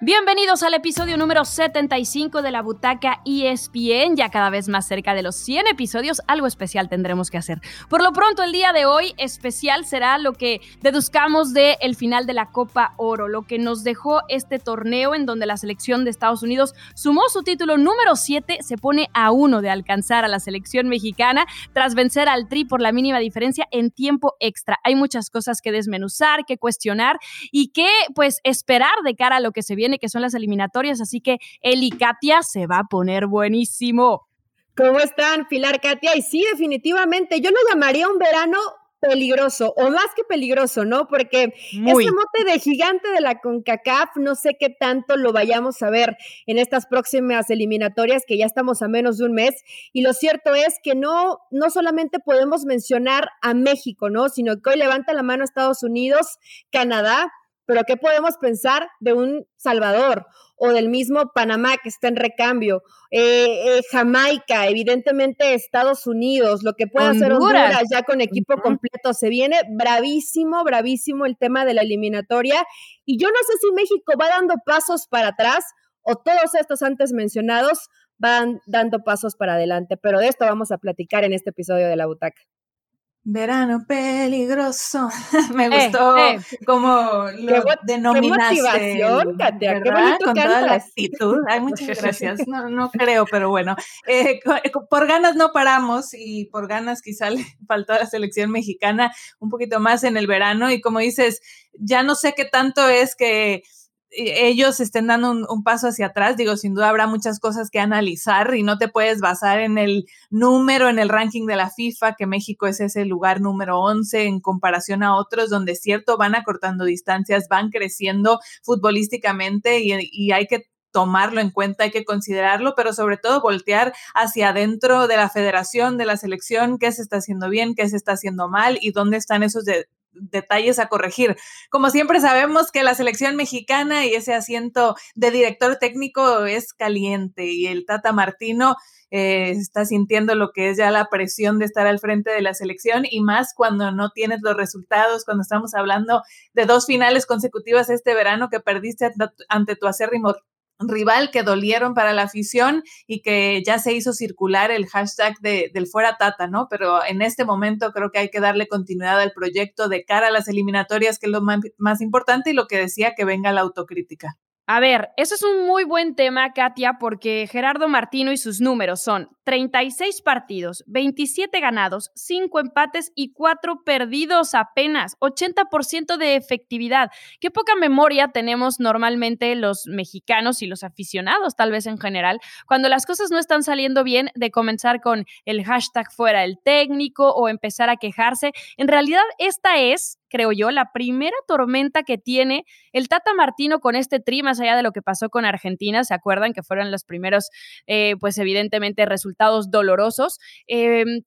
Bienvenidos al episodio número 75 de la Butaca ESPN, ya cada vez más cerca de los 100 episodios, algo especial tendremos que hacer. Por lo pronto, el día de hoy especial será lo que deduzcamos del el final de la Copa Oro, lo que nos dejó este torneo en donde la selección de Estados Unidos sumó su título número 7, se pone a uno de alcanzar a la selección mexicana tras vencer al Tri por la mínima diferencia en tiempo extra. Hay muchas cosas que desmenuzar, que cuestionar y que pues esperar de cara a lo que se viene que son las eliminatorias, así que y Katia se va a poner buenísimo. ¿Cómo están, Pilar, Katia? Y sí, definitivamente, yo lo llamaría un verano peligroso, o más que peligroso, ¿no? Porque ese mote de gigante de la CONCACAF, no sé qué tanto lo vayamos a ver en estas próximas eliminatorias, que ya estamos a menos de un mes. Y lo cierto es que no, no solamente podemos mencionar a México, ¿no? Sino que hoy levanta la mano Estados Unidos, Canadá, pero ¿qué podemos pensar de un Salvador o del mismo Panamá que está en recambio? Eh, eh, Jamaica, evidentemente Estados Unidos, lo que puede hacer Honduras ya con equipo completo. Se viene bravísimo, bravísimo el tema de la eliminatoria. Y yo no sé si México va dando pasos para atrás o todos estos antes mencionados van dando pasos para adelante. Pero de esto vamos a platicar en este episodio de La Butaca. Verano peligroso. Me eh, gustó eh. como lo denominaste. Qué motivación, Katia. Qué Con toda la actitud. Ay, muchas gracias. No, no creo, pero bueno. Eh, por ganas no paramos y por ganas quizá le faltó a la selección mexicana un poquito más en el verano. Y como dices, ya no sé qué tanto es que ellos estén dando un, paso hacia atrás, digo, sin duda habrá muchas cosas que analizar y no te puedes basar en el número, en el ranking de la FIFA, que México es ese lugar número 11 en comparación a otros, donde cierto van acortando distancias, van creciendo futbolísticamente y, y hay que tomarlo en cuenta, hay que considerarlo, pero sobre todo voltear hacia adentro de la federación, de la selección, qué se está haciendo bien, qué se está haciendo mal y dónde están esos de, detalles a corregir. Como siempre sabemos que la selección mexicana y ese asiento de director técnico es caliente y el Tata Martino eh, está sintiendo lo que es ya la presión de estar al frente de la selección y más cuando no tienes los resultados, cuando estamos hablando de dos finales consecutivas este verano que perdiste ante tu acérrimo rival que dolieron para la afición y que ya se hizo circular el hashtag de, del fuera tata, ¿no? Pero en este momento creo que hay que darle continuidad al proyecto de cara a las eliminatorias, que es lo más, más importante y lo que decía que venga la autocrítica. A ver, eso es un muy buen tema, Katia, porque Gerardo Martino y sus números son 36 partidos, 27 ganados, 5 empates y 4 perdidos apenas, 80% de efectividad. Qué poca memoria tenemos normalmente los mexicanos y los aficionados, tal vez en general, cuando las cosas no están saliendo bien, de comenzar con el hashtag fuera el técnico o empezar a quejarse. En realidad, esta es creo yo, la primera tormenta que tiene el Tata Martino con este tri, más allá de lo que pasó con Argentina, ¿se acuerdan que fueron los primeros, eh, pues evidentemente, resultados dolorosos? Em,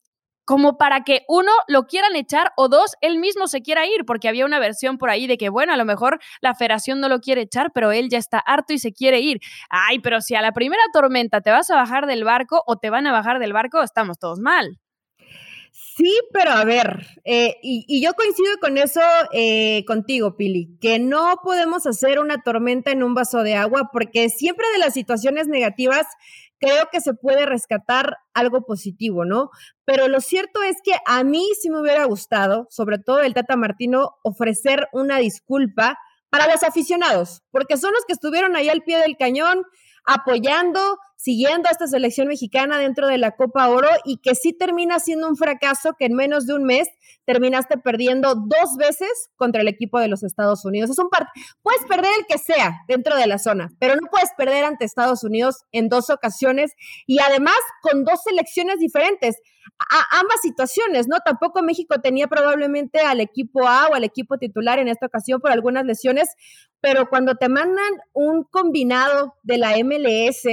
como para que uno lo quieran echar o dos, él mismo se quiera ir, porque había una versión por ahí de que, bueno, a lo mejor la federación no lo quiere echar, pero él ya está harto y se quiere ir. Ay, pero si a la primera tormenta te vas a bajar del barco o te van a bajar del barco, estamos todos mal. Sí, pero a ver, eh, y, yo coincido con eso eh, contigo, Pili, que no podemos hacer una tormenta en un vaso de agua porque siempre de las situaciones negativas creo que se puede rescatar algo positivo, ¿no? Pero lo cierto es que a mí sí me hubiera gustado, sobre todo el Tata Martino, ofrecer una disculpa para los aficionados, porque son los que estuvieron ahí al pie del cañón apoyando, siguiendo a esta selección mexicana dentro de la Copa Oro y que sí termina siendo un fracaso que en menos de un mes terminaste perdiendo dos veces contra el equipo de los Estados Unidos. Es un puedes perder el que sea dentro de la zona, pero no puedes perder ante Estados Unidos en dos ocasiones y además con dos selecciones diferentes. A ambas situaciones, ¿no? Tampoco México tenía probablemente al equipo A o al equipo titular en esta ocasión por algunas lesiones, pero cuando te mandan un combinado de la MLS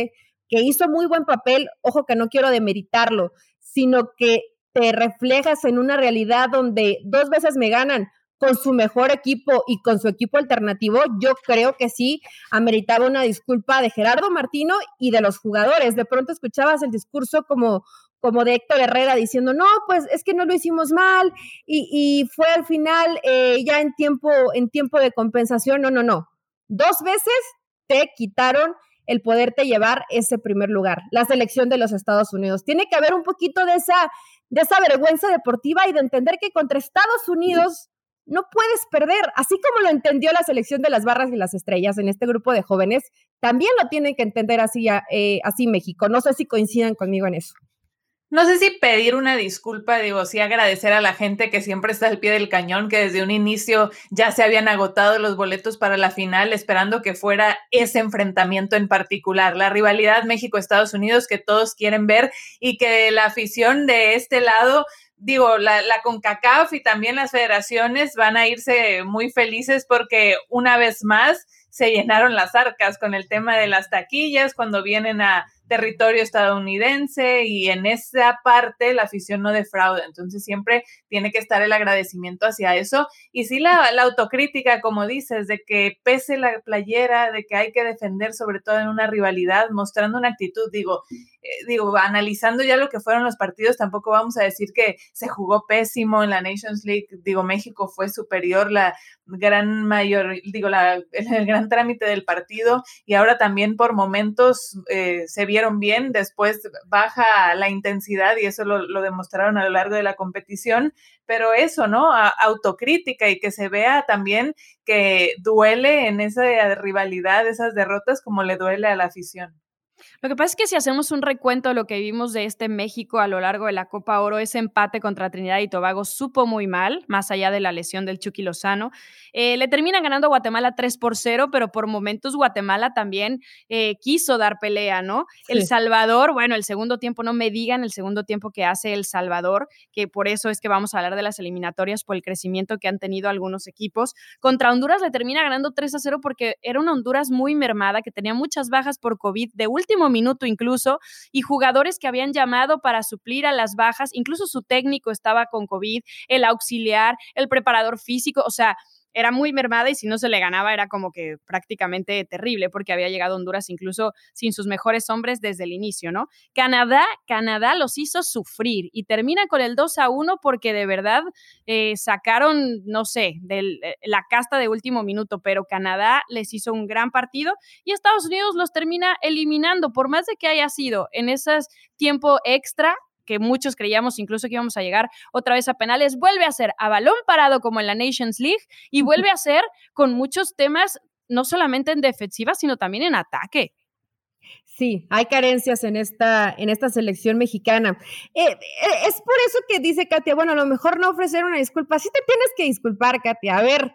que hizo muy buen papel, ojo que no quiero demeritarlo, sino que te reflejas en una realidad donde dos veces me ganan con su mejor equipo y con su equipo alternativo, yo creo que sí ameritaba una disculpa de Gerardo Martino y de los jugadores. De pronto escuchabas el discurso como, como de Héctor Herrera diciendo, no, pues es que no lo hicimos mal y, fue al final eh, ya en tiempo, en tiempo de compensación. No, no, no. Dos veces te quitaron el poderte llevar ese primer lugar, la selección de los Estados Unidos. Tiene que haber un poquito de esa, de esa vergüenza deportiva y de entender que contra Estados Unidos no puedes perder, así como lo entendió la selección de las barras y las estrellas en este grupo de jóvenes, también lo tienen que entender así, eh, así México. No sé si coincidan conmigo en eso. No sé si pedir una disculpa, digo, sí agradecer a la gente que siempre está al pie del cañón, que desde un inicio ya se habían agotado los boletos para la final, esperando que fuera ese enfrentamiento en particular, la rivalidad México-Estados Unidos que todos quieren ver y que la afición de este lado digo, la, la, CONCACAF y también las federaciones van a irse muy felices porque una vez más se llenaron las arcas con el tema de las taquillas cuando vienen a territorio estadounidense y en esa parte la afición no defrauda. Entonces siempre tiene que estar el agradecimiento hacia eso. Y sí la, la, autocrítica, como dices, de que pese la playera, de que hay que defender sobre todo en una rivalidad, mostrando una actitud, digo, eh, digo, analizando ya lo que fueron los partidos, tampoco vamos a decir que se jugó pésimo en la Nations League. Digo, México fue superior la gran mayor, digo, la, el gran trámite del partido y ahora también por momentos eh, se bien, después baja la intensidad y eso lo, lo, demostraron a lo largo de la competición, pero eso, ¿no? autocrítica y que se vea también que duele en esa rivalidad, esas derrotas como le duele a la afición. Lo que pasa es que si hacemos un recuento de lo que vimos de este México a lo largo de la Copa Oro, ese empate contra Trinidad y Tobago supo muy mal, más allá de la lesión del Chucky Lozano. Eh, le terminan ganando a Guatemala 3 por 0, pero por momentos Guatemala también eh, quiso dar pelea, ¿no? El Salvador, bueno, el segundo tiempo, no me digan el segundo tiempo que hace El Salvador, que por eso es que vamos a hablar de las eliminatorias por el crecimiento que han tenido algunos equipos. Contra Honduras le termina ganando 3 a 0 porque era una Honduras muy mermada, que tenía muchas bajas por COVID de último minuto incluso, y jugadores que habían llamado para suplir a las bajas, incluso su técnico estaba con COVID, el auxiliar, el preparador físico, o sea, era muy mermada y si no se le ganaba era como que prácticamente terrible porque había llegado a Honduras incluso sin sus mejores hombres desde el inicio, ¿no? Canadá, Canadá los hizo sufrir y termina con el 2 a 1 porque de verdad eh, sacaron, no sé, de eh, la casta de último minuto, pero Canadá les hizo un gran partido y Estados Unidos los termina eliminando, por más de que haya sido en ese tiempo extra, que muchos creíamos incluso que íbamos a llegar otra vez a penales, vuelve a ser a balón parado como en la Nations League y vuelve a ser con muchos temas, no solamente en defensiva, sino también en ataque. Sí, hay carencias en esta, en esta selección mexicana. Eh, eh, es por eso que dice Katia, bueno, a lo mejor no ofrecer una disculpa. Sí te tienes que disculpar, Katia. A ver,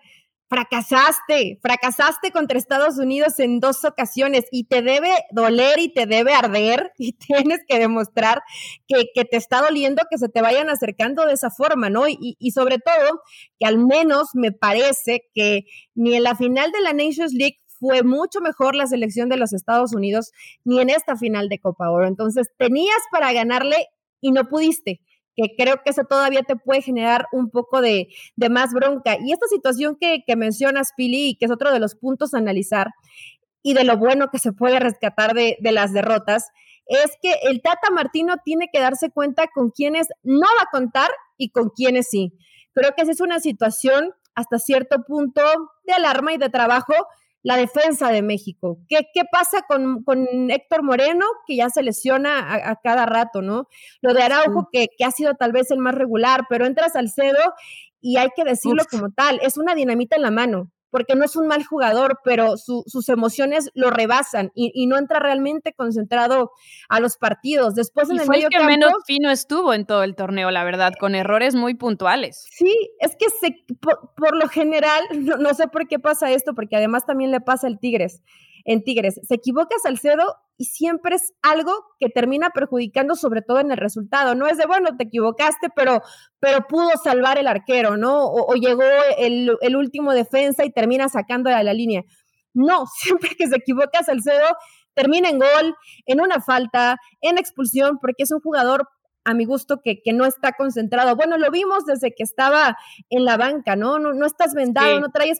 fracasaste, fracasaste contra Estados Unidos en dos ocasiones y te debe doler y te debe arder y tienes que demostrar que, te está doliendo que se te vayan acercando de esa forma, ¿no? Y, y, sobre todo que al menos me parece que ni en la final de la Nations League fue mucho mejor la selección de los Estados Unidos, ni en esta final de Copa Oro. Entonces tenías para ganarle y no pudiste que creo que eso todavía te puede generar un poco de, más bronca. Y esta situación que, mencionas, Pili, y que es otro de los puntos a analizar, y de lo bueno que se puede rescatar de, de las derrotas, es que el Tata Martino tiene que darse cuenta con quiénes no va a contar y con quiénes sí. Creo que esa es una situación hasta cierto punto de alarma y de trabajo la defensa de México. ¿Qué, qué pasa con, con, Héctor Moreno, que ya se lesiona a, cada rato, ¿no? Lo de Araujo, que, que, ha sido tal vez el más regular, pero entra Salcedo y hay que decirlo como tal, es una dinamita en la mano porque no es un mal jugador, pero sus emociones lo rebasan y, no entra realmente concentrado a los partidos. Después en el fue medio el que menos fino estuvo en todo el torneo, la verdad, con errores muy puntuales. Sí, es que se, por, lo general, no, no, sé por qué pasa esto, porque además también le pasa al Tigres en Tigres. Se equivoca Salcedo y siempre es algo que termina perjudicando sobre todo en el resultado. No es de, bueno, te equivocaste, pero, pero pudo salvar el arquero, ¿no? O, llegó el, el, último defensa y termina sacando a la línea. No, siempre que se equivoca Salcedo, termina en gol, en una falta, en expulsión, porque es un jugador a mi gusto que, que, no está concentrado. Bueno, lo vimos desde que estaba en la banca, ¿no? No, no estás vendado, no traes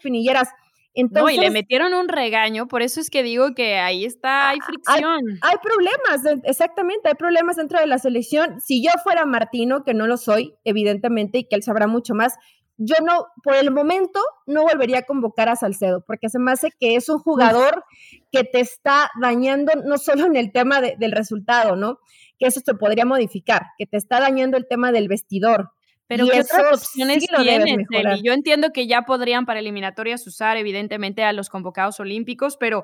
espinilleras no, y le metieron un regaño, por eso es que digo que ahí está, hay fricción. Hay, problemas, exactamente, hay problemas dentro de la selección. Si yo fuera Martino, que no lo soy, evidentemente, y que él sabrá mucho más, yo no, por el momento, no volvería a convocar a Salcedo, porque se me hace que es un jugador que te está dañando no solo en el tema del resultado, ¿no? Que eso se podría modificar, que te está dañando el tema del vestidor. Pero ¿qué otras opciones tienen, Yo entiendo que ya podrían para eliminatorias usar, evidentemente, a los convocados olímpicos, pero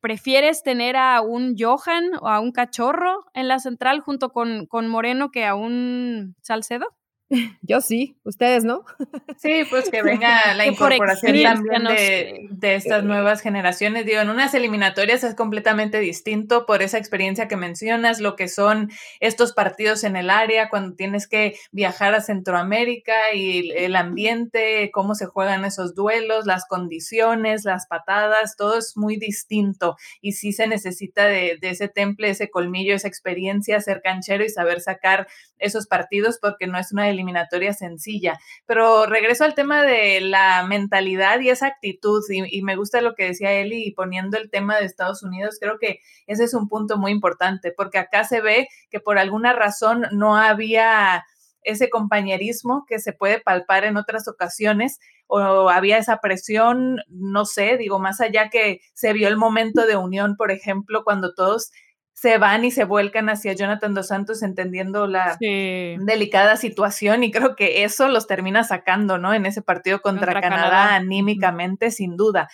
¿prefieres tener a un Johan o a un cachorro en la central junto con, con Moreno que a un Salcedo? Yo sí, ustedes no. Sí, pues que venga la incorporación también de, estas nuevas generaciones. Digo, en unas eliminatorias es completamente distinto por esa experiencia que mencionas, lo que son estos partidos en el área, cuando tienes que viajar a Centroamérica y el ambiente, cómo se juegan esos duelos, las condiciones, las patadas, todo es muy distinto. Y sí se necesita de, de ese temple, ese colmillo, esa experiencia, ser canchero y saber sacar esos partidos porque no es una eliminatoria sencilla. Pero regreso al tema de la mentalidad y esa actitud y, me gusta lo que decía Eli y poniendo el tema de Estados Unidos, creo que ese es un punto muy importante porque acá se ve que por alguna razón no había ese compañerismo que se puede palpar en otras ocasiones o había esa presión, no sé, digo, más allá que se vio el momento de unión, por ejemplo, cuando todos se van y se vuelcan hacia Jonathan Dos Santos entendiendo la delicada situación y creo que eso los termina sacando, ¿no? En ese partido contra, Canadá, anímicamente, sin duda.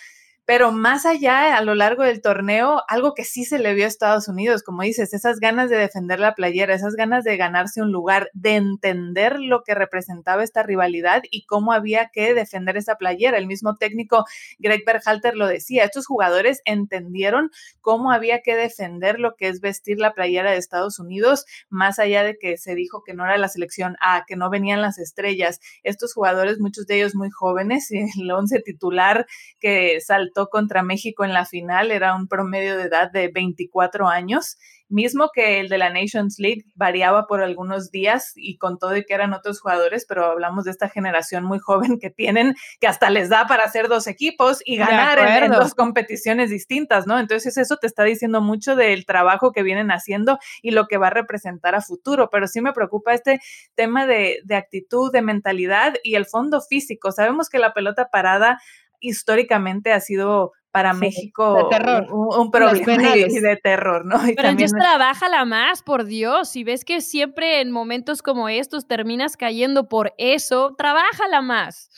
Pero más allá, a lo largo del torneo, algo que sí se le vio a Estados Unidos, como dices, esas ganas de defender la playera, esas ganas de ganarse un lugar, de entender lo que representaba esta rivalidad y cómo había que defender esa playera. El mismo técnico Greg Berhalter lo decía, estos jugadores entendieron cómo había que defender lo que es vestir la playera de Estados Unidos, más allá de que se dijo que no era la selección A, que no venían las estrellas. Estos jugadores, muchos de ellos muy jóvenes, el once titular que saltó contra México en la final, era un promedio de edad de 24 años, mismo que el de la Nations League variaba por algunos días y con todo y que eran otros jugadores, pero hablamos de esta generación muy joven que tienen, que hasta les da para hacer dos equipos y ganar en, dos competiciones distintas, ¿no? Entonces eso te está diciendo mucho del trabajo que vienen haciendo y lo que va a representar a futuro, pero sí me preocupa este tema de, de actitud, de mentalidad y el fondo físico. Sabemos que la pelota parada históricamente ha sido para México Un, problema de, terror, ¿no? Pero entonces trabájala más, por Dios. Si ves que siempre en momentos como estos terminas cayendo por eso, trabájala más.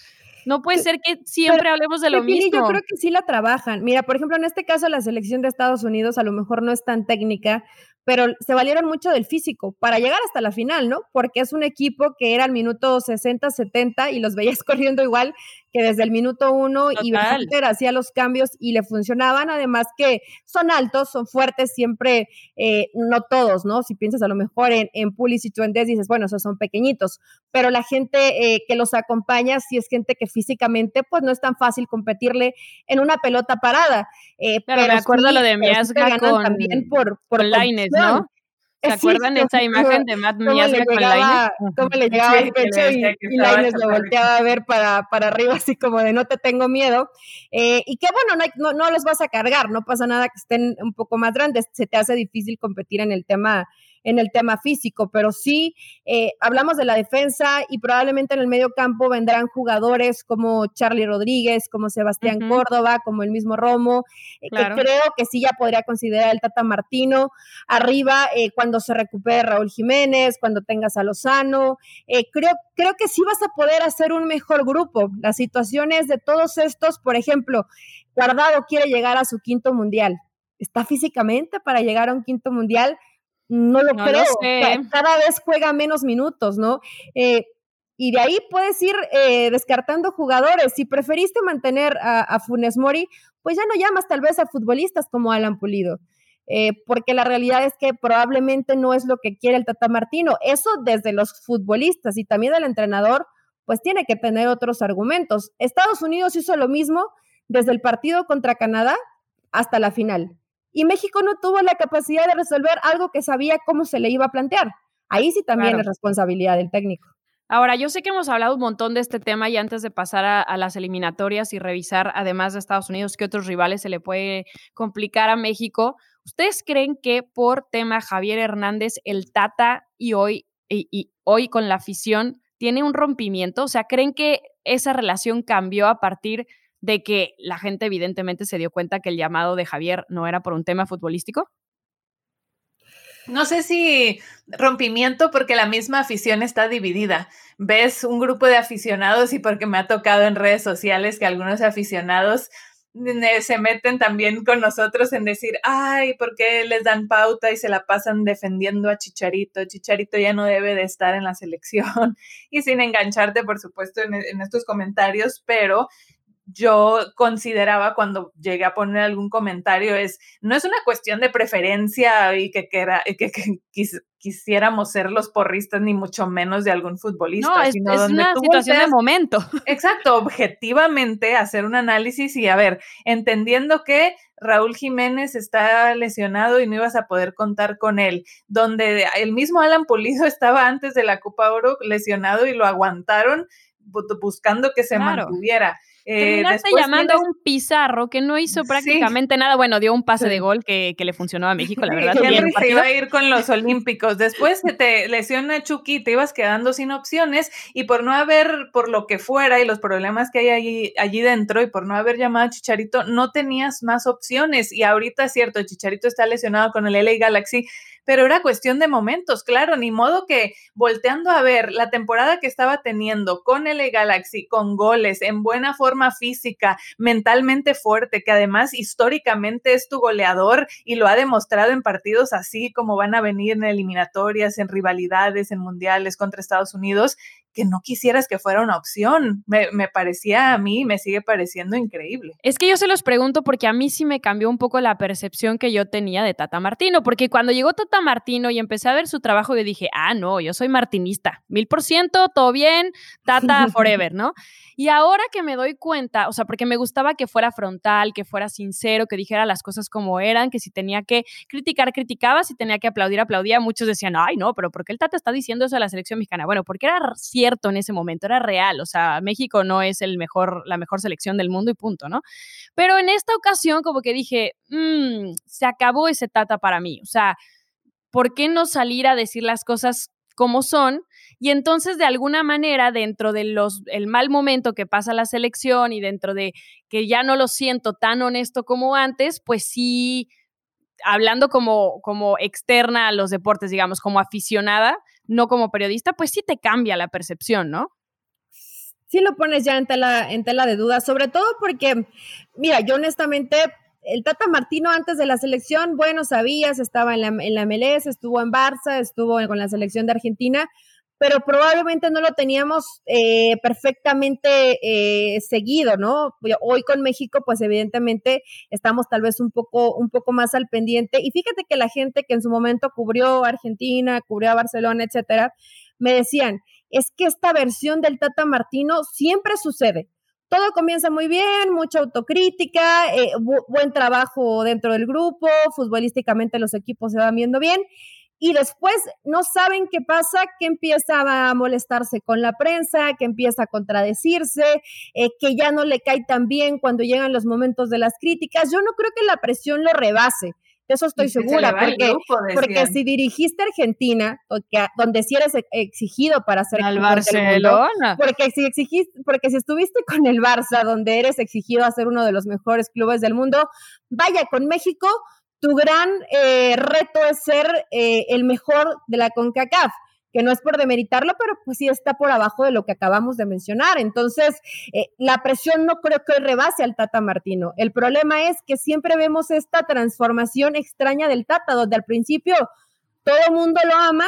No puede ser que siempre hablemos de lo mismo. Yo creo que sí la trabajan. Mira, por ejemplo, en este caso la selección de Estados Unidos a lo mejor no es tan técnica, pero se valieron mucho del físico para llegar hasta la final, ¿no? Porque es un equipo que era al minuto 60, 70 y los veías corriendo igual que desde el minuto uno y Hunter hacía los cambios y le funcionaban, además que son altos, son fuertes, siempre, eh, no todos, ¿no? Si piensas a lo mejor en, en Pulisic y Endes, dices, bueno, esos son pequeñitos, pero la gente eh, que los acompaña, si es gente que físicamente, pues no es tan fácil competirle en una pelota parada. Eh, pero, me acuerdo lo de Miasga con, también por, por Laines, ¿no? ¿Se acuerdan de esa imagen de Matt Miasga con Lainez? Cómo le llegaba el pecho y, y Lainez lo volteaba a ver para, para arriba, así como de no te tengo miedo. Eh, y que bueno, no, no, no los vas a cargar, no pasa nada que estén un poco más grandes, se te hace difícil competir en el tema en el tema físico, pero sí eh, hablamos de la defensa y probablemente en el medio campo vendrán jugadores como Charlie Rodríguez, como Sebastián Córdoba, como el mismo Romo, eh, que creo que sí ya podría considerar el Tata Martino. Arriba, eh, cuando se recupere Raúl Jiménez, cuando tengas a Lozano, creo, creo que sí vas a poder hacer un mejor grupo. Las situaciones de todos estos, por ejemplo, Guardado quiere llegar a su quinto mundial. ¿Está físicamente para llegar a un quinto mundial? No lo creo. Cada vez juega menos minutos, ¿no? Eh, y de ahí puedes ir eh, descartando jugadores. Si preferiste mantener a, Funes Mori, pues ya no llamas tal vez a futbolistas como Alan Pulido. Eh, porque la realidad es que probablemente no es lo que quiere el Tata Martino. Eso desde los futbolistas y también el entrenador, pues tiene que tener otros argumentos. Estados Unidos hizo lo mismo desde el partido contra Canadá hasta la final y México no tuvo la capacidad de resolver algo que sabía cómo se le iba a plantear. Ahí sí también es responsabilidad del técnico. Ahora, yo sé que hemos hablado un montón de este tema y antes de pasar a, las eliminatorias y revisar, además de Estados Unidos, qué otros rivales se le puede complicar a México, ¿ustedes creen que por tema Javier Hernández, el Tata y hoy, y hoy con la afición tiene un rompimiento? O sea, ¿creen que esa relación cambió a partir de que la gente evidentemente se dio cuenta que el llamado de Javier no era por un tema futbolístico? No sé si rompimiento porque la misma afición está dividida. Ves un grupo de aficionados y porque me ha tocado en redes sociales que algunos aficionados se meten también con nosotros en decir, ay, ¿por qué les dan pauta y se la pasan defendiendo a Chicharito? Chicharito ya no debe de estar en la selección y sin engancharte, por supuesto, en, en estos comentarios, pero yo consideraba cuando llegué a poner algún comentario es, no es una cuestión de preferencia y que, que, que, quisiéramos ser los porristas, ni mucho menos de algún futbolista. No, es, una situación de momento. Exacto, objetivamente hacer un análisis y a ver, entendiendo que Raúl Jiménez está lesionado y no ibas a poder contar con él, donde el mismo Alan Pulido estaba antes de la Copa Oro lesionado y lo aguantaron buscando que se mantuviera. Eh, Terminaste llamando a un Pizarro que no hizo prácticamente nada. Bueno, dio un pase de gol que, le funcionó a México, la verdad. se iba a ir con los Olímpicos. Después se te lesiona Chucky, te ibas quedando sin opciones y por no haber, por lo que fuera y los problemas que hay allí, allí dentro y por no haber llamado a Chicharito, no tenías más opciones. Y ahorita es cierto, Chicharito está lesionado con el LA Galaxy pero era cuestión de momentos, claro, ni modo que volteando a ver la temporada que estaba teniendo con el Galaxy, con goles, en buena forma física, mentalmente fuerte, que además históricamente es tu goleador y lo ha demostrado en partidos así como van a venir en eliminatorias, en rivalidades, en mundiales contra Estados Unidos, que no quisieras que fuera una opción. Me, me, parecía a mí, me sigue pareciendo increíble. Es que yo se los pregunto porque a mí sí me cambió un poco la percepción que yo tenía de Tata Martino, porque cuando llegó Tata Martino y empecé a ver su trabajo, yo dije, ah, no, yo soy martinista, mil por ciento, todo bien, Tata forever, ¿no? Y ahora que me doy cuenta, o sea, porque me gustaba que fuera frontal, que fuera sincero, que dijera las cosas como eran, que si tenía que criticar, criticaba, si tenía que aplaudir, aplaudía. Muchos decían, ay, no, pero ¿por qué el Tata está diciendo eso a la selección mexicana? Bueno, porque era cierto en ese momento, era real. O sea, México no es el mejor, la mejor selección del mundo y punto, ¿no? Pero en esta ocasión, como que dije, mmm, se acabó ese Tata para mí. O sea, ¿por qué no salir a decir las cosas como son? Y entonces, de alguna manera, dentro del el mal momento que pasa la selección y dentro de que ya no lo siento tan honesto como antes, pues sí, hablando como, como externa a los deportes, digamos, como aficionada, no como periodista, pues sí te cambia la percepción, ¿no? Sí lo pones ya en tela, en tela de duda, sobre todo porque, mira, yo honestamente el Tata Martino antes de la selección, bueno, sabías, estaba en la, en la MLS, estuvo en Barça, estuvo con la selección de Argentina, pero probablemente no lo teníamos eh, perfectamente eh, seguido, ¿no? Hoy con México, pues evidentemente estamos tal vez un poco, un poco más al pendiente. Y fíjate que la gente que en su momento cubrió Argentina, cubrió a Barcelona, etcétera, me decían, es que esta versión del Tata Martino siempre sucede. Todo comienza muy bien, mucha autocrítica, eh, buen trabajo dentro del grupo, futbolísticamente los equipos se van viendo bien y después no saben qué pasa, que empieza a molestarse con la prensa, que empieza a contradecirse, eh, que ya no le cae tan bien cuando llegan los momentos de las críticas. Yo no creo que la presión lo rebase. De eso estoy segura, porque, porque si dirigiste Argentina, donde sí eres exigido para ser al Barcelona, porque si exigiste, porque si estuviste con el Barça, donde eres exigido a ser uno de los mejores clubes del mundo, vaya con México, tu gran eh, reto es ser eh, el mejor de la CONCACAF que no es por demeritarlo, pero pues sí está por abajo de lo que acabamos de mencionar. Entonces, eh, la presión no creo que rebase al Tata Martino. El problema es que siempre vemos esta transformación extraña del Tata, donde al principio todo el mundo lo ama,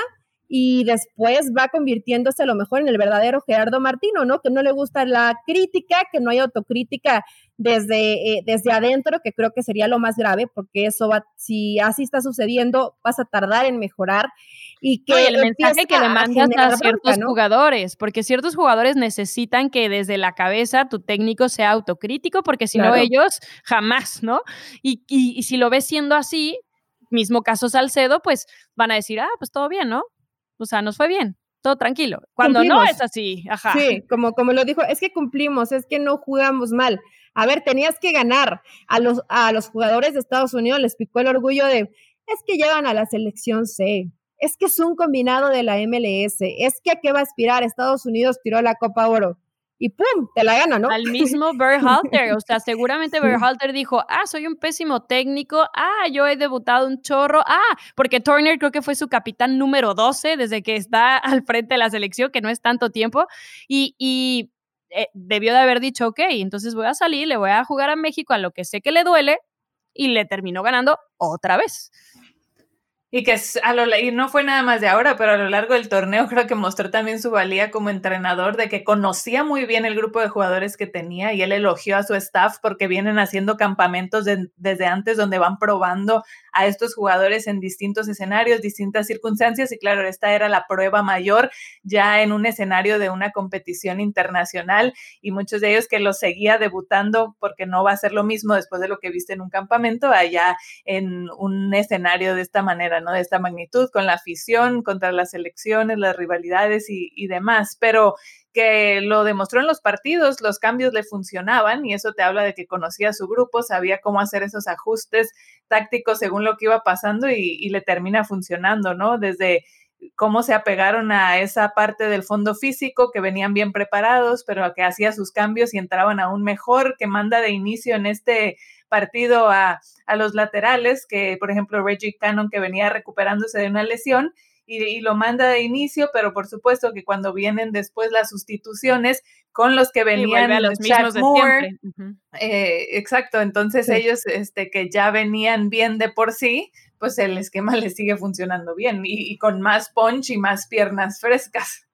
y después va convirtiéndose a lo mejor en el verdadero Gerardo Martino, ¿no? Que no le gusta la crítica, que no hay autocrítica desde, eh, desde adentro, que creo que sería lo más grave, porque eso va, si así está sucediendo, vas a tardar en mejorar. Y que el mensaje que le mandas a, ciertos jugadores, porque ciertos jugadores necesitan que desde la cabeza tu técnico sea autocrítico, porque si no ellos jamás, ¿no? Y, y, y si lo ves siendo así, mismo caso Salcedo, pues van a decir, ah, pues todo bien, ¿no? O sea, nos fue bien, todo tranquilo. Cuando no es así, ajá. Sí, como, como lo dijo, es que cumplimos, es que no jugamos mal. A ver, tenías que ganar. A los, a los jugadores de Estados Unidos les picó el orgullo de, es que llevan a la selección C. es que es un combinado de la MLS, es que a qué va a aspirar, Estados Unidos tiró la Copa Oro y ¡pum! te la gana, ¿no? Al mismo Berhalter, o sea, seguramente Berhalter dijo, ah, soy un pésimo técnico, ah, yo he debutado un chorro, ah, porque Turner creo que fue su capitán número 12 desde que está al frente de la selección, que no es tanto tiempo, y, y eh, debió de haber dicho, ok, entonces voy a salir, le voy a jugar a México a lo que sé que le duele, y le terminó ganando otra vez. Y que a lo, y no fue nada más de ahora, pero a lo largo del torneo creo que mostró también su valía como entrenador, de que conocía muy bien el grupo de jugadores que tenía y él elogió a su staff porque vienen haciendo campamentos desde antes donde van probando a estos jugadores en distintos escenarios, distintas circunstancias y claro, esta era la prueba mayor ya en un escenario de una competición internacional y muchos de ellos que los seguía debutando porque no va a ser lo mismo después de lo que viste en un campamento allá en un escenario de esta manera, ¿no? De esta magnitud, con la afición, contra las elecciones, las rivalidades y, y demás, pero que lo demostró en los partidos, los cambios le funcionaban y eso te habla de que conocía a su grupo, sabía cómo hacer esos ajustes tácticos según lo que iba pasando y, le termina funcionando, ¿no? Desde cómo se apegaron a esa parte del fondo físico, que venían bien preparados, pero que hacía sus cambios y entraban aún mejor, que manda de inicio en este partido a, a los laterales, que por ejemplo Reggie Cannon, que venía recuperándose de una lesión, y, lo manda de inicio, pero por supuesto que cuando vienen después las sustituciones con los que venían a los mismos de siempre. Eh, exacto, entonces ellos este, que ya venían bien de por sí, pues el esquema les sigue funcionando bien y, con más punch y más piernas frescas.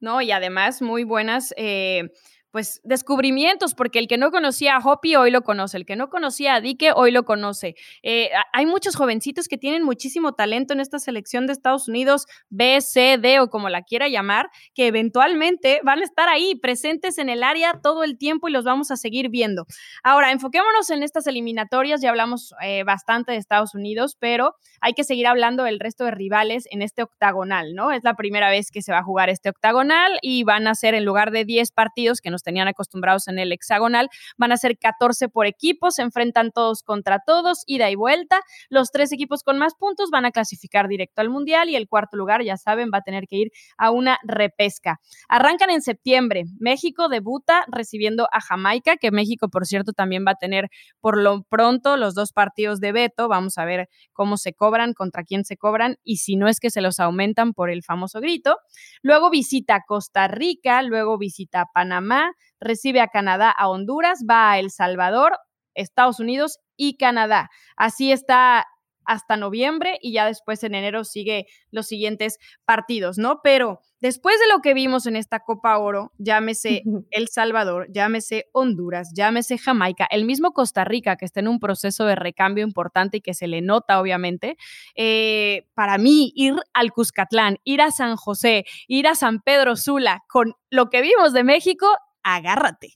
No, y además muy buenas. Eh, pues descubrimientos, porque el que no conocía a Hopi hoy lo conoce, el que no conocía a Dike hoy lo conoce. Eh, hay muchos jovencitos que tienen muchísimo talento en esta selección de Estados Unidos, B, C, D o como la quiera llamar, que eventualmente van a estar ahí presentes en el área todo el tiempo y los vamos a seguir viendo. Ahora, enfoquémonos en estas eliminatorias, ya hablamos eh, bastante de Estados Unidos, pero hay que seguir hablando del resto de rivales en este octagonal, ¿no? Es la primera vez que se va a jugar este octagonal y van a ser en lugar de 10 partidos que tenían acostumbrados en el hexagonal, van a ser 14 por equipo, se enfrentan todos contra todos, ida y vuelta. Los tres equipos con más puntos van a clasificar directo al Mundial y el cuarto lugar, ya saben, va a tener que ir a una repesca. Arrancan en septiembre. México debuta recibiendo a Jamaica, que México, por cierto, también va a tener por lo pronto los dos partidos de veto. Vamos a ver cómo se cobran, contra quién se cobran y si no es que se los aumentan por el famoso grito. Luego visita Costa Rica, luego visita Panamá, recibe a Canadá, a Honduras, va a El Salvador, Estados Unidos y Canadá. Así está hasta noviembre y ya después en enero sigue los siguientes partidos, ¿no? Pero después de lo que vimos en esta Copa Oro, llámese El Salvador, llámese Honduras, llámese Jamaica, el mismo Costa Rica que está en un proceso de recambio importante y que se le nota obviamente, eh, para mí ir al Cuscatlán, ir a San José, ir a San Pedro Sula con lo que vimos de México agárrate.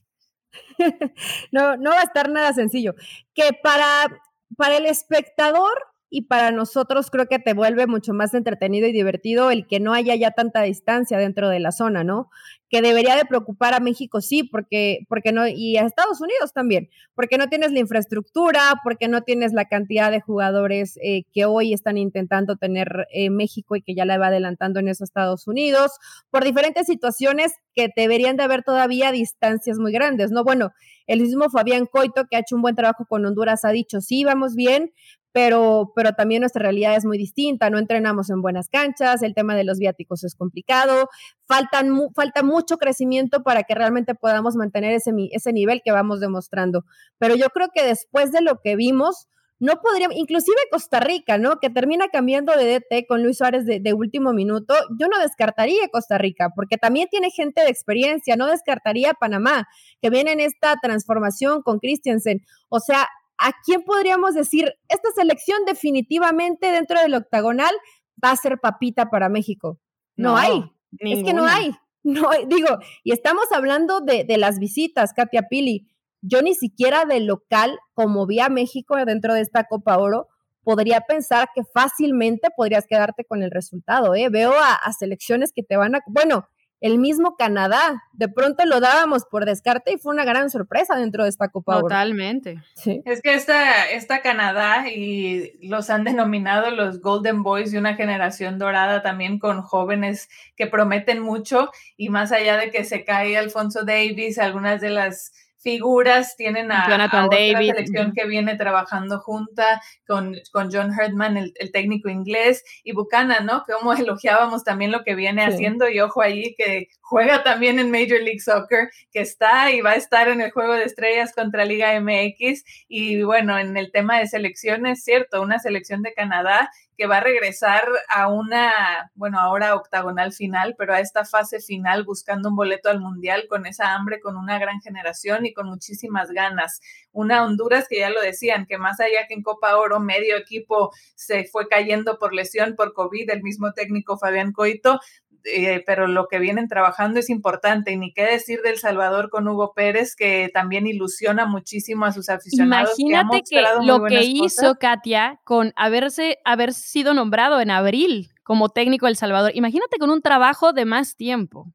no, no va a estar nada sencillo. Que para, para el espectador y para nosotros creo que te vuelve mucho más entretenido y divertido el que no haya ya tanta distancia dentro de la zona, ¿no? Que debería de preocupar a México, sí, porque, porque no, y a Estados Unidos también, porque no tienes la infraestructura, porque no tienes la cantidad de jugadores eh, que hoy están intentando tener eh, México y que ya la va adelantando en esos Estados Unidos, por diferentes situaciones que deberían de haber todavía distancias muy grandes, ¿no? Bueno, el mismo Fabián Coito, que ha hecho un buen trabajo con Honduras, ha dicho, sí, vamos bien, pero, pero también nuestra realidad es muy distinta, no entrenamos en buenas canchas, el tema de los viáticos es complicado, faltan, falta mucho crecimiento para que realmente podamos mantener ese, ese nivel que vamos demostrando. Pero yo creo que después de lo que vimos, no podríamos, inclusive Costa Rica, ¿no? Que termina cambiando de DT con Luis Suárez de, de, último minuto, yo no descartaría Costa Rica, porque también tiene gente de experiencia, no descartaría Panamá, que viene en esta transformación con Christiansen. O sea, ¿a quién podríamos decir, esta selección definitivamente dentro del octagonal va a ser papita para México? No, hay, es que no hay. No, digo, y estamos hablando de, de las visitas, Katia Pili. Yo ni siquiera de local, como vi a México dentro de esta Copa Oro, podría pensar que fácilmente podrías quedarte con el resultado. ¿eh? Veo a, a, selecciones que te van a... Bueno, el mismo Canadá. De pronto lo dábamos por descarte y fue una gran sorpresa dentro de esta Copa Totalmente. Sí. Es que esta, esta Canadá y los han denominado los Golden Boys de una generación dorada también con jóvenes que prometen mucho y más allá de que se cae Alfonso Davis, algunas de las figuras, tienen a, Jonathan otra selección que viene trabajando junta con, con John Herdman, el, técnico inglés, y Buchanan, ¿no? Como elogiábamos también lo que viene haciendo, y ojo ahí que juega también en Major League Soccer, que está y va a estar en el Juego de Estrellas contra Liga MX, y bueno, en el tema de selecciones, cierto, una selección de Canadá que va a regresar a una, bueno, ahora octagonal final, pero a esta fase final buscando un boleto al Mundial con esa hambre, con una gran generación y con muchísimas ganas. Una Honduras que ya lo decían, que más allá que en Copa Oro medio equipo se fue cayendo por lesión, por COVID, el mismo técnico Fabián Coito, eh, pero lo que vienen trabajando es importante. Y ni qué decir del Salvador con Hugo Pérez, que también ilusiona muchísimo a sus aficionados. Imagínate que, lo que hizo Katia con haberse, haber sido nombrado en abril como técnico del Salvador. Imagínate con un trabajo de más tiempo.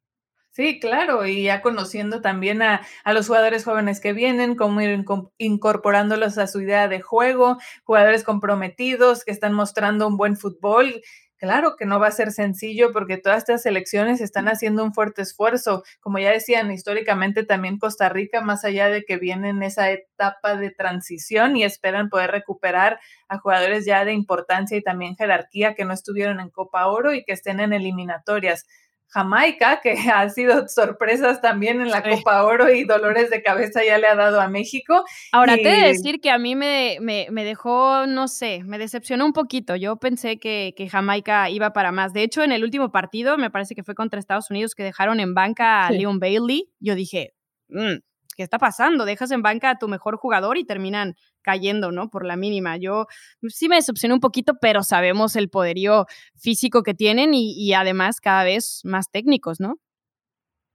Sí, claro, y ya conociendo también a, a, los jugadores jóvenes que vienen, cómo ir incorporándolos a su idea de juego, jugadores comprometidos que están mostrando un buen fútbol Claro que no va a ser sencillo porque todas estas elecciones están haciendo un fuerte esfuerzo. Como ya decían, históricamente también Costa Rica, más allá de que viene en esa etapa de transición y esperan poder recuperar a jugadores ya de importancia y también jerarquía que no estuvieron en Copa Oro y que estén en eliminatorias. Jamaica, que ha sido sorpresas también en la Copa Oro y dolores de cabeza ya le ha dado a México. Ahora, te he de decir que a mí me, me, dejó, no sé, me decepcionó un poquito. Yo pensé que, que, Jamaica iba para más. De hecho, en el último partido, me parece que fue contra Estados Unidos, que dejaron en banca a Leon Bailey, yo dije, mm, ¿qué está pasando? Dejas en banca a tu mejor jugador y terminan cayendo, ¿no? Por la mínima. Yo sí me decepcioné un poquito, pero sabemos el poderío físico que tienen y, además cada vez más técnicos, ¿no?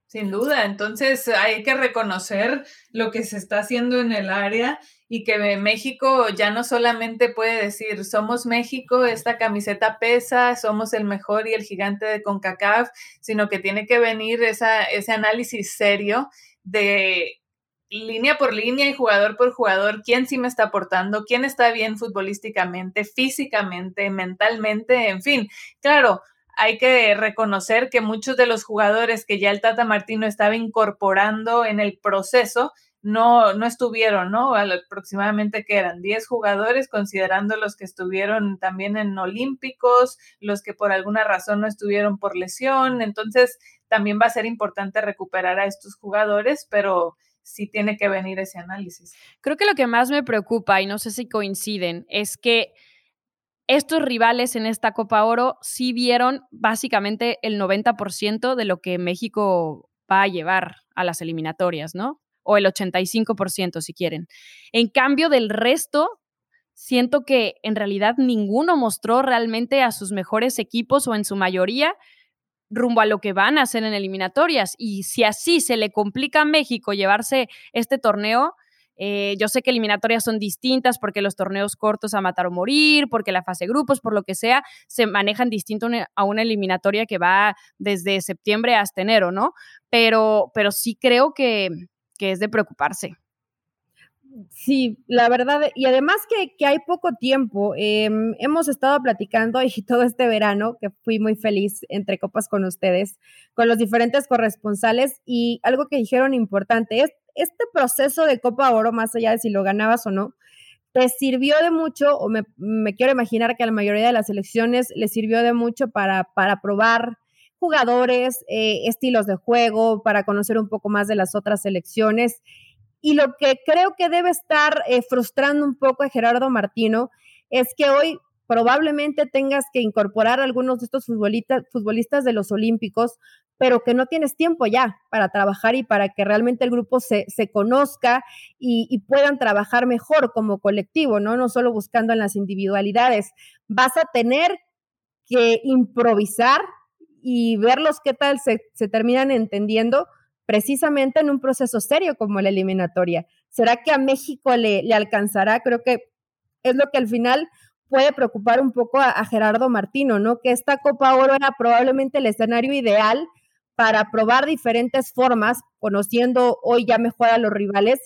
Sin duda, entonces hay que reconocer lo que se está haciendo en el área y que México ya no solamente puede decir somos México, esta camiseta pesa, somos el mejor y el gigante de CONCACAF, sino que tiene que venir ese análisis serio de línea por línea y jugador por jugador, quién sí me está aportando, quién está bien futbolísticamente, físicamente, mentalmente, en fin. Claro, hay que reconocer que muchos de los jugadores que ya el Tata Martino estaba incorporando en el proceso no, no estuvieron, ¿no? Aproximadamente que eran 10 jugadores, considerando los que estuvieron también en Olímpicos, los que por alguna razón no estuvieron por lesión. Entonces, también va a ser importante recuperar a estos jugadores, pero sí tiene que venir ese análisis. Creo que lo que más me preocupa, y no sé si coinciden, es que estos rivales en esta Copa Oro sí vieron básicamente el 90% de lo que México va a llevar a las eliminatorias, ¿no? O el 85% si quieren. En cambio del resto, siento que en realidad ninguno mostró realmente a sus mejores equipos o en su mayoría rumbo a lo que van a hacer en eliminatorias. Y si así se le complica a México llevarse este torneo, eh, yo sé que eliminatorias son distintas porque los torneos cortos a matar o morir, porque la fase grupos, por lo que sea, se manejan distinto a una eliminatoria que va desde septiembre hasta enero, ¿no? Pero, pero sí creo que, que es de preocuparse. Sí, la verdad, y además que, hay poco tiempo, em, hemos estado platicando y todo este verano, que fui muy feliz entre copas con ustedes, con los diferentes corresponsales, y algo que dijeron importante es, este proceso de Copa Oro, más allá de si lo ganabas o no, te sirvió de mucho, o me, quiero imaginar que a la mayoría de las elecciones le sirvió de mucho para, para probar jugadores, eh, estilos de juego, para conocer un poco más de las otras selecciones y lo que creo que debe estar eh, frustrando un poco a Gerardo Martino es que hoy probablemente tengas que incorporar a algunos de estos futbolistas, futbolistas de los Olímpicos, pero que no tienes tiempo ya para trabajar y para que realmente el grupo se, se conozca y, y, puedan trabajar mejor como colectivo, ¿no? No solo buscando en las individualidades. Vas a tener que improvisar y verlos qué tal se, se terminan entendiendo precisamente en un proceso serio como la eliminatoria. ¿Será que a México le, le alcanzará? Creo que es lo que al final puede preocupar un poco a, Gerardo Martino, ¿no? Que esta Copa Oro era probablemente el escenario ideal para probar diferentes formas, conociendo hoy ya mejor a los rivales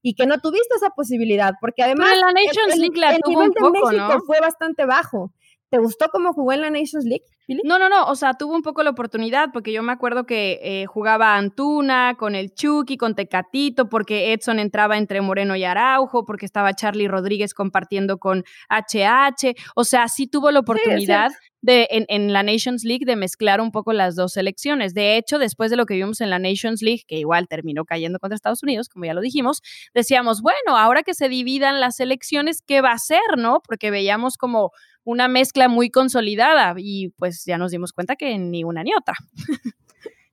y que no tuviste esa posibilidad, porque además la Nations League la tuvo nivel de México fue bastante bajo. ¿Te gustó cómo jugó en la Nations League? No, no, no, o sea, tuvo un poco la oportunidad porque yo me acuerdo que eh, jugaba Antuna con el Chucky, con Tecatito, porque Edson entraba entre Moreno y Araujo, porque estaba Charlie Rodríguez compartiendo con HH, o sea, sí tuvo la oportunidad de en, en, la Nations League de mezclar un poco las dos selecciones. De hecho, después de lo que vimos en la Nations League, que igual terminó cayendo contra Estados Unidos, como ya lo dijimos, decíamos, bueno, ahora que se dividan las selecciones, ¿qué va a ser, no? Porque veíamos como una mezcla muy consolidada y pues ya nos dimos cuenta que ni una ni otra.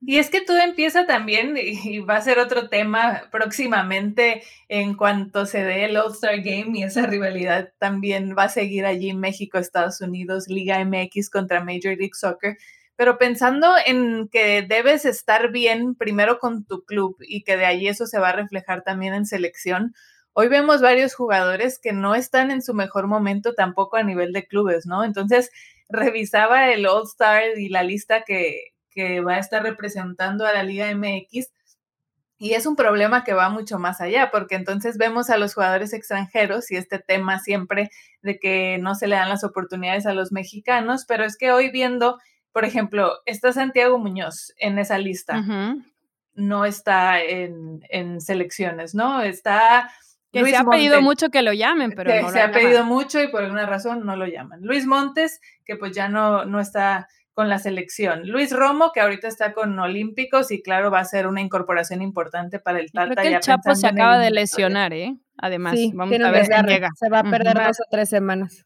Y es que todo empieza también, y va a ser otro tema próximamente en cuanto se dé el All-Star Game y esa rivalidad también va a seguir allí México, Estados Unidos, Liga MX contra Major League Soccer. Pero pensando en que debes estar bien primero con tu club y que de ahí eso se va a reflejar también en selección, hoy vemos varios jugadores que no están en su mejor momento tampoco a nivel de clubes, ¿no? Entonces, revisaba el All Star y la lista que, que va a estar representando a la Liga MX. Y es un problema que va mucho más allá, porque entonces vemos a los jugadores extranjeros y este tema siempre de que no se le dan las oportunidades a los mexicanos, pero es que hoy viendo, por ejemplo, está Santiago Muñoz en esa lista, no está en, en selecciones, ¿no? Está que se ha pedido mucho que lo llamen, pero no se ha pedido mucho y por alguna razón no lo llaman. Luis Montes, que pues ya no, no está con la selección. Luis Romo, que ahorita está con Olímpicos y claro, va a ser una incorporación importante para el Tata. Creo que el Chapo se acaba de lesionar, ¿eh? Además, vamos a ver si llega. Se va a perder dos o tres semanas.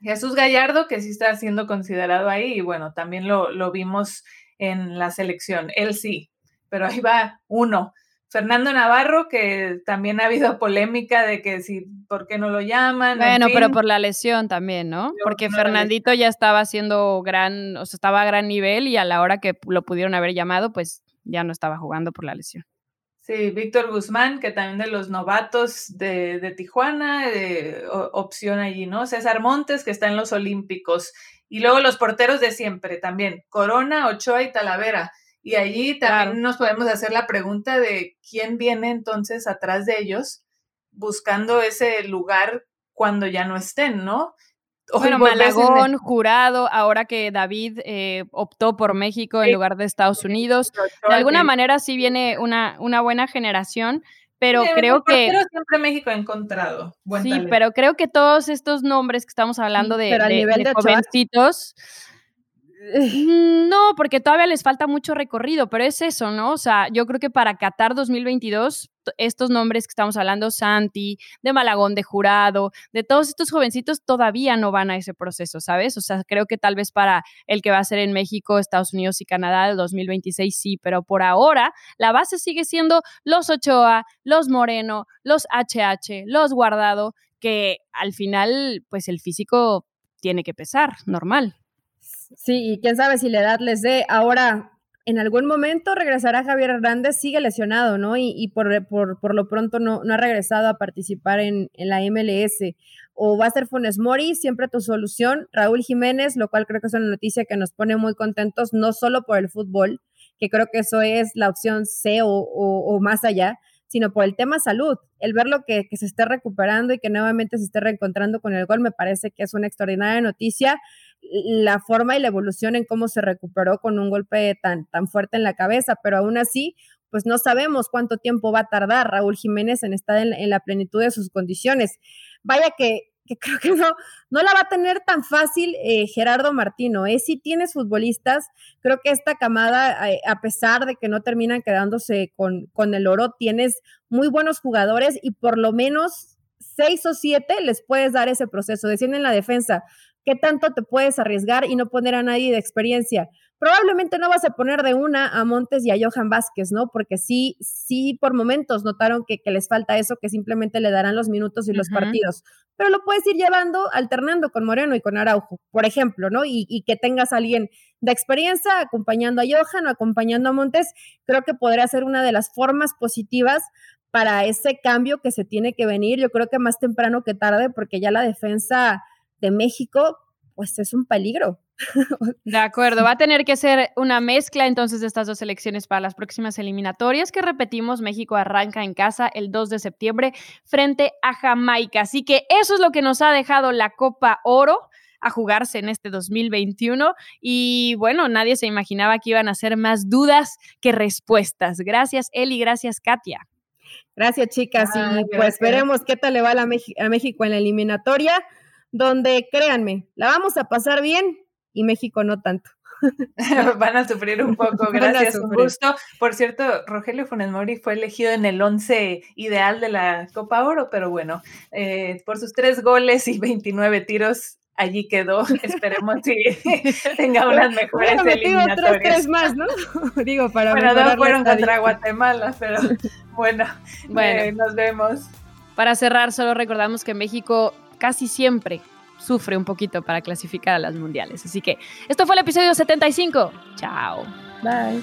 Jesús Gallardo, que sí está siendo considerado ahí, y bueno, también lo, lo vimos en la selección. Él sí, pero ahí va uno. Fernando Navarro, que también ha habido polémica de que si, ¿por qué no lo llaman? Bueno, pero por la lesión también, ¿no? Porque Fernandito ya estaba haciendo gran, o sea, estaba a gran nivel y a la hora que lo pudieron haber llamado, pues ya no estaba jugando por la lesión. Sí, Víctor Guzmán, que también de los novatos de, de Tijuana, de, opción allí, ¿no? César Montes, que está en los Olímpicos. Y luego los porteros de siempre también, Corona, Ochoa y Talavera y allí también nos podemos hacer la pregunta de quién viene entonces atrás de ellos buscando ese lugar cuando ya no estén, ¿no? bueno, Malagón, jurado, ahora que David eh, optó por México en lugar de Estados Unidos. De alguna manera sí viene una, una buena generación, pero creo que... Pero siempre México ha encontrado. sí, pero creo que todos estos nombres que estamos hablando de, de jovencitos Mm, no, porque todavía les falta mucho recorrido, pero es eso, ¿no? O sea, yo creo que para Qatar 2022, estos nombres que estamos hablando, Santi, de Malagón, de Jurado, de todos estos jovencitos todavía no van a ese proceso, ¿sabes? O sea, creo que tal vez para el que va a ser en México, Estados Unidos y Canadá el 2026 sí, pero por ahora la base sigue siendo los Ochoa, los Moreno, los HH, los Guardado, que al final, pues el físico tiene que pesar, normal. Sí, y quién sabe si la edad les dé. Ahora, en algún momento regresará Javier Hernández, sigue lesionado, ¿no? Y, por, por, lo pronto no, no, ha regresado a participar en, en, la MLS. O va a ser Funes Mori, siempre tu solución. Raúl Jiménez, lo cual creo que es una noticia que nos pone muy contentos, no solo por el fútbol, que creo que eso es la opción C o, más allá, sino por el tema salud. El verlo que, que se esté recuperando y que nuevamente se esté reencontrando con el gol me parece que es una extraordinaria noticia la forma y la evolución en cómo se recuperó con un golpe tan, tan fuerte en la cabeza, pero aún así, pues no sabemos cuánto tiempo va a tardar Raúl Jiménez en estar en, la plenitud de sus condiciones. Vaya que, creo que no, no la va a tener tan fácil eh, Gerardo Martino. ¿eh? Si tienes futbolistas, creo que esta camada, eh, a pesar de que no terminan quedándose con, con el oro, tienes muy buenos jugadores y por lo menos seis o siete les puedes dar ese proceso. Decían en la defensa, ¿Qué tanto te puedes arriesgar y no poner a nadie de experiencia? Probablemente no vas a poner de una a Montes y a Johan Vázquez, ¿no? Porque sí, sí, por momentos notaron que, les falta eso, que simplemente le darán los minutos y los partidos. Pero lo puedes ir llevando, alternando con Moreno y con Araujo, por ejemplo, ¿no? Y, y que tengas a alguien de experiencia acompañando a Johan o acompañando a Montes, creo que podría ser una de las formas positivas para ese cambio que se tiene que venir. Yo creo que más temprano que tarde, porque ya la defensa de México, pues es un peligro. De acuerdo, va a tener que ser una mezcla entonces de estas dos selecciones para las próximas eliminatorias que repetimos, México arranca en casa el 2 de septiembre frente a Jamaica. Así que eso es lo que nos ha dejado la Copa Oro a jugarse en este 2021 y bueno, nadie se imaginaba que iban a ser más dudas que respuestas. Gracias Eli, gracias Katia. Gracias chicas y pues veremos qué tal le va a, a México en la eliminatoria, donde créanme, la vamos a pasar bien y México no tanto. Van a sufrir un poco, gracias, un gusto. Por cierto, Rogelio Funes Mori fue elegido en el 11 ideal de la Copa Oro, pero bueno, eh, por sus tres goles y 29 tiros, allí quedó. Esperemos que tenga unas mejores bueno, eliminatorias. tres más, ¿no? Digo, para Bueno, dos fueron contra Guatemala, pero bueno, bueno eh, nos vemos. Para cerrar, solo recordamos que México casi siempre sufre un poquito para clasificar a las mundiales. Así que esto fue el episodio 75. Chao. Bye.